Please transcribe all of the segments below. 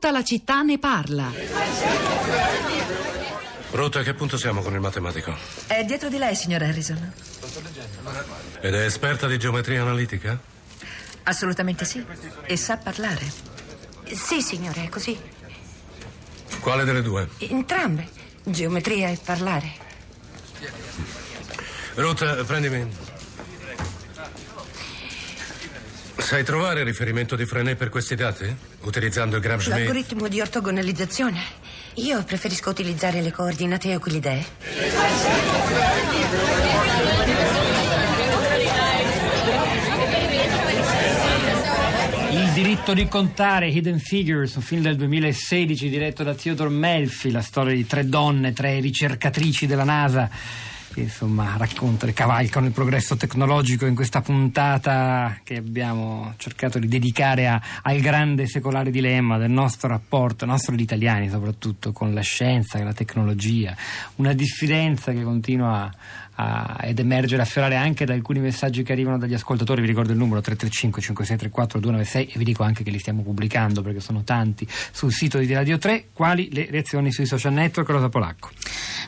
Tutta la città ne parla. Ruth, a che punto siamo con il matematico? È dietro di lei, signor Harrison. Ed è esperta di geometria analitica? Assolutamente sì. E sa parlare. Sì, signore, è così. Quale delle due? Entrambe. Geometria e parlare. Ruth, prendimi. Sai trovare riferimento di Frenet per questi dati? Utilizzando il Gram Schmidt? L'algoritmo di ortogonalizzazione. Io preferisco utilizzare le coordinate euclidee. Il diritto di contare, Hidden Figures, un film del 2016 diretto da Theodore Melfi, la storia di tre donne, tre ricercatrici della NASA che insomma raccontano e cavalcano il progresso tecnologico in questa puntata che abbiamo cercato di dedicare a, al grande secolare dilemma del nostro rapporto, nostro di italiani soprattutto, con la scienza e la tecnologia, una diffidenza che continua a, ed emergere, affiorare anche da alcuni messaggi che arrivano dagli ascoltatori, vi ricordo il numero 335 5634 296 e vi dico anche che li stiamo pubblicando perché sono tanti sul sito di Radio 3, quali le reazioni sui social network, Rosa Polacco.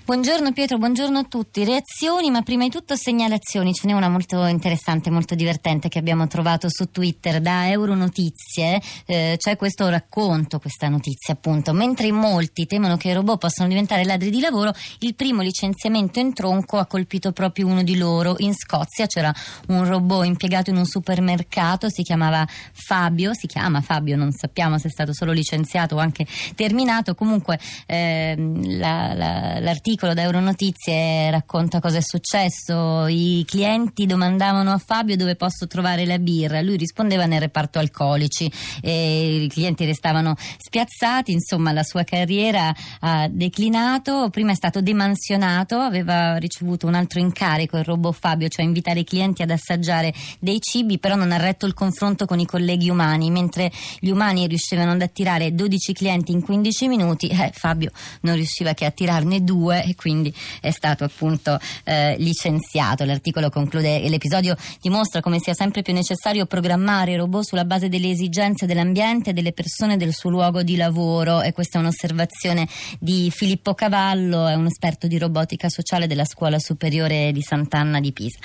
Buongiorno Pietro, buongiorno a tutti. Reazioni, ma prima di tutto segnalazioni. Ce n'è una molto interessante, molto divertente che abbiamo trovato su Twitter da Euronotizie. Eh, c'è questo racconto, questa notizia appunto. Mentre in molti temono che i robot possano diventare ladri di lavoro, il primo licenziamento in tronco ha colpito proprio uno di loro. In Scozia c'era un robot impiegato in un supermercato, si chiamava Fabio, si chiama Fabio, non sappiamo se è stato solo licenziato o anche terminato. Comunque eh, la, la, l'articolo articolo da Euronotizie racconta cosa è successo. I clienti domandavano a Fabio dove posso trovare la birra. Lui rispondeva nel reparto alcolici e i clienti restavano spiazzati. Insomma, la sua carriera ha declinato. Prima è stato demansionato, aveva ricevuto un altro incarico, il robot Fabio, cioè invitare i clienti ad assaggiare dei cibi, però non ha retto il confronto con i colleghi umani. Mentre gli umani riuscivano ad attirare 12 clienti in 15 minuti, eh, Fabio non riusciva che a attirarne due e quindi è stato appunto eh, licenziato. L'articolo conclude l'episodio dimostra come sia sempre più necessario programmare i robot sulla base delle esigenze dell'ambiente e delle persone del suo luogo di lavoro e questa è un'osservazione di Filippo Cavallo, è un esperto di robotica sociale della Scuola Superiore di Sant'Anna di Pisa.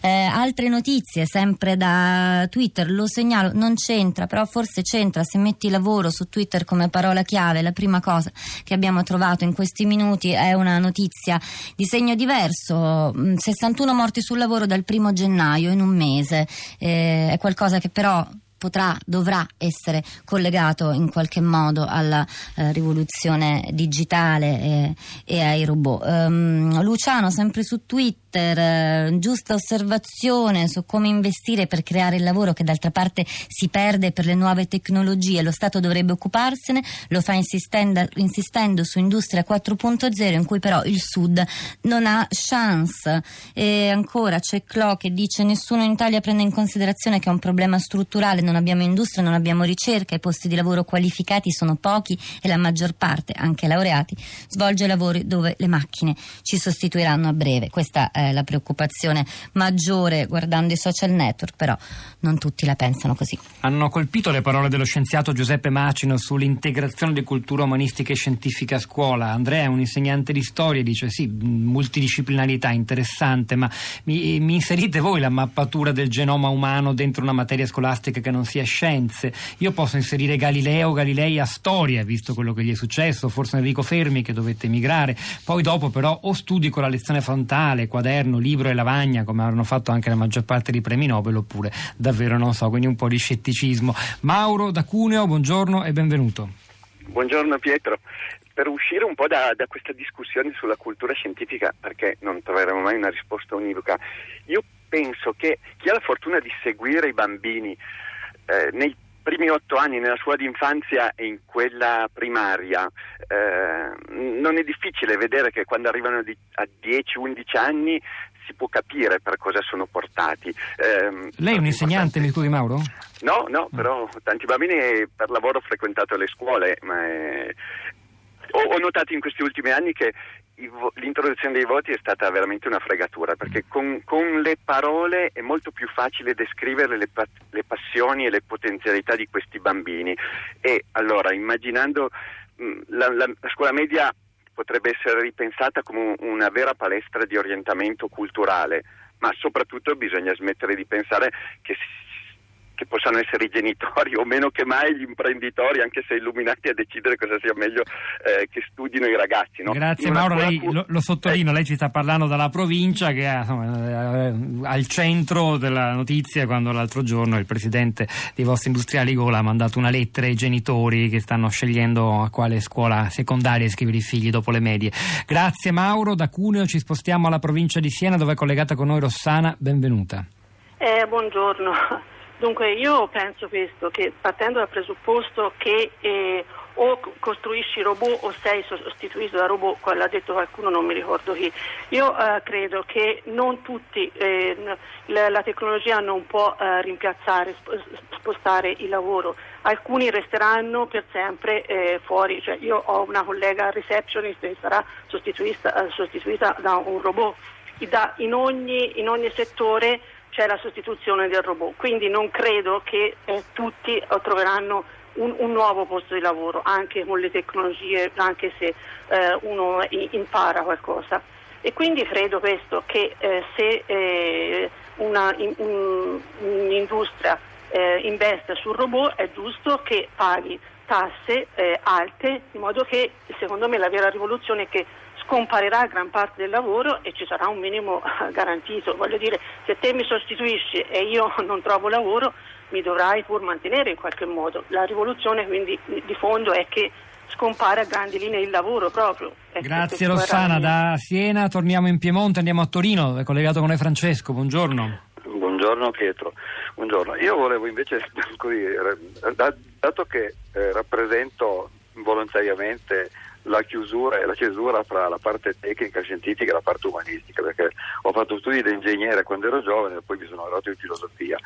Eh, altre notizie sempre da Twitter, lo segnalo, non c'entra, però forse c'entra se metti lavoro su Twitter come parola chiave, la prima cosa che abbiamo trovato in questi minuti è una notizia di segno diverso, 61 mm, morti sul lavoro dal primo gennaio in un mese, eh, è qualcosa che però potrà, dovrà essere collegato in qualche modo alla eh, rivoluzione digitale e, e ai robot. Um, Luciano, sempre su Twitter, eh, giusta osservazione su come investire per creare il lavoro che d'altra parte si perde per le nuove tecnologie. Lo Stato dovrebbe occuparsene, lo fa insistendo, insistendo su Industria 4.0 in cui però il Sud non ha chance. E ancora c'è Clo che dice nessuno in Italia prende in considerazione che è un problema strutturale, non abbiamo industria, non abbiamo ricerca, i posti di lavoro qualificati sono pochi e la maggior parte, anche laureati, svolge lavori dove le macchine ci sostituiranno a breve. Questa è la preoccupazione maggiore guardando i social network, però non tutti la pensano così. Hanno colpito le parole dello scienziato Giuseppe Macino sull'integrazione di cultura umanistica e scientifica a scuola. Andrea è un insegnante di storia dice sì, multidisciplinarità interessante, ma mi, mi inserite voi la mappatura del genoma umano dentro una materia scolastica che non sia scienze? Io posso inserire Galileo Galilei a storia, visto quello che gli è successo, forse Enrico Fermi che dovette emigrare, poi dopo però o studi con la lezione frontale, quaderno, libro e lavagna, come hanno fatto anche la maggior parte dei premi Nobel, oppure davvero non so, quindi un po' di scetticismo. Mauro da Cuneo, buongiorno e benvenuto. Buongiorno Pietro. Per uscire un po' da, da, questa discussione sulla cultura scientifica, perché non troveremo mai una risposta univoca, io penso che chi ha la fortuna di seguire i bambini eh, nei primi otto anni nella scuola d'infanzia e in quella primaria, eh, non è difficile vedere che quando arrivano di, a 10-11 anni si può capire per cosa sono portati. Eh, Lei è un insegnante, mi scusi Mauro? No, no, però tanti bambini per lavoro ho frequentato le scuole, ma è... ho, notato in questi ultimi anni che l'introduzione dei voti è stata veramente una fregatura, perché con, con le parole è molto più facile descrivere le, le, passioni e le potenzialità di questi bambini. E allora, immaginando mh, la, la, la scuola media potrebbe essere ripensata come una vera palestra di orientamento culturale, ma soprattutto bisogna smettere di pensare che che possano essere i genitori o meno che mai gli imprenditori, anche se illuminati a decidere cosa sia meglio eh, che studino i ragazzi. No? Grazie Mauro, lei, lo, lo, sottolineo, lei ci sta parlando dalla provincia che è insomma, al centro della notizia quando l'altro giorno il presidente dei vostri industriali Gola ha mandato una lettera ai genitori che stanno scegliendo a quale scuola secondaria iscrivere i figli dopo le medie. Grazie Mauro, da Cuneo ci spostiamo alla provincia di Siena dove è collegata con noi Rossana, benvenuta. Eh, buongiorno. Dunque io penso questo, che partendo dal presupposto che eh, o costruisci robot o sei sostituito da robot, l'ha detto qualcuno, non mi ricordo chi. Io eh, credo che non tutti, eh, la, tecnologia non può eh, rimpiazzare, spostare il lavoro, alcuni resteranno per sempre eh, fuori, cioè, io ho una collega receptionist che sarà sostituita, eh, sostituita da un robot. Da, in, ogni, in ogni settore c'è la sostituzione del robot, quindi non credo che eh, tutti troveranno un, un, nuovo posto di lavoro, anche con le tecnologie, anche se eh, uno impara qualcosa. E quindi credo questo, che eh, se eh, una, in, un, un'industria eh, investe sul robot è giusto che paghi tasse eh, alte, in modo che secondo me la vera rivoluzione è che scomparirà gran parte del lavoro e ci sarà un minimo garantito. Voglio dire, se te mi sostituisci e io non trovo lavoro, mi dovrai pur mantenere in qualche modo. La rivoluzione quindi di fondo è che scompare a grandi linee il lavoro proprio. Ecco, Grazie Rossana, da Siena torniamo in Piemonte, andiamo a Torino, è collegato con noi Francesco, buongiorno. Buongiorno Pietro, buongiorno. Io volevo invece, così, dato che eh, rappresento volontariamente la chiusura e la cesura fra la parte tecnica, scientifica e la parte umanistica, perché ho fatto studi da ingegnere quando ero giovane e poi mi sono laureato in filosofia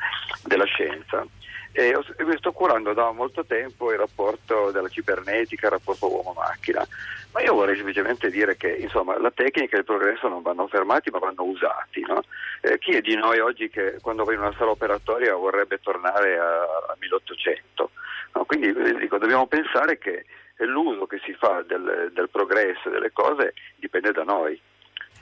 della scienza e, mi sto curando da molto tempo il rapporto della cibernetica, il rapporto uomo-macchina. Ma io vorrei semplicemente dire che insomma, la tecnica e il progresso non vanno fermati ma vanno usati. No? Eh, chi è di noi oggi che quando va in una sala operatoria vorrebbe tornare a, a 1800? No? Quindi eh, dico, dobbiamo pensare che l'uso che si fa del, del progresso delle cose dipende da noi.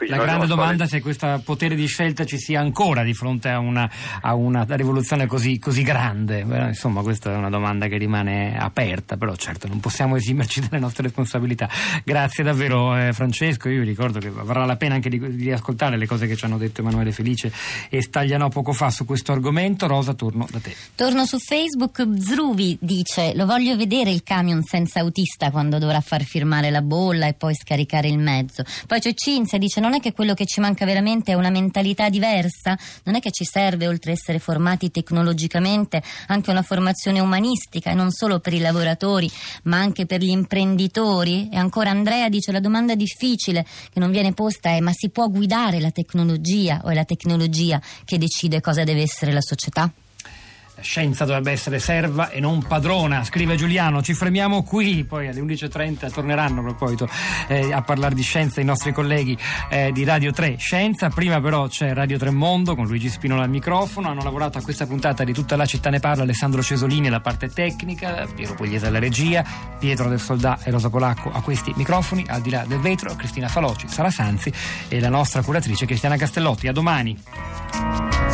La grande domanda è se questo potere di scelta ci sia ancora di fronte a una, a una rivoluzione così, così, grande. Insomma, questa è una domanda che rimane aperta, però certo non possiamo esimerci dalle nostre responsabilità. Grazie davvero eh, Francesco, io vi ricordo che varrà la pena anche di, di, ascoltare le cose che ci hanno detto Emanuele Felice e Stagliano poco fa su questo argomento. Rosa, torno da te. Torno su Facebook, Zruvi dice lo voglio vedere il camion senza autista quando dovrà far firmare la bolla e poi scaricare il mezzo. Poi c'è Cinzia, dice non è che quello che ci manca veramente è una mentalità diversa? Non è che ci serve, oltre a essere formati tecnologicamente, anche una formazione umanistica, e non solo per i lavoratori, ma anche per gli imprenditori? E ancora Andrea dice la domanda difficile che non viene posta è ma si può guidare la tecnologia o è la tecnologia che decide cosa deve essere la società? Scienza dovrebbe essere serva e non padrona, scrive Giuliano. Ci fermiamo qui, poi alle 11.30 torneranno a proposito eh, a parlare di scienza i nostri colleghi eh, di Radio 3 Scienza. Prima però c'è Radio 3 Mondo con Luigi Spinola al microfono. Hanno lavorato a questa puntata di Tutta la città ne parla Alessandro Cesolini alla parte tecnica, Piero Pugliese alla regia, Pietro del Soldà e Rosa Polacco a questi microfoni, al di là del vetro, Cristina Faloci, Sara Sanzi e la nostra curatrice Cristiana Castellotti. A domani.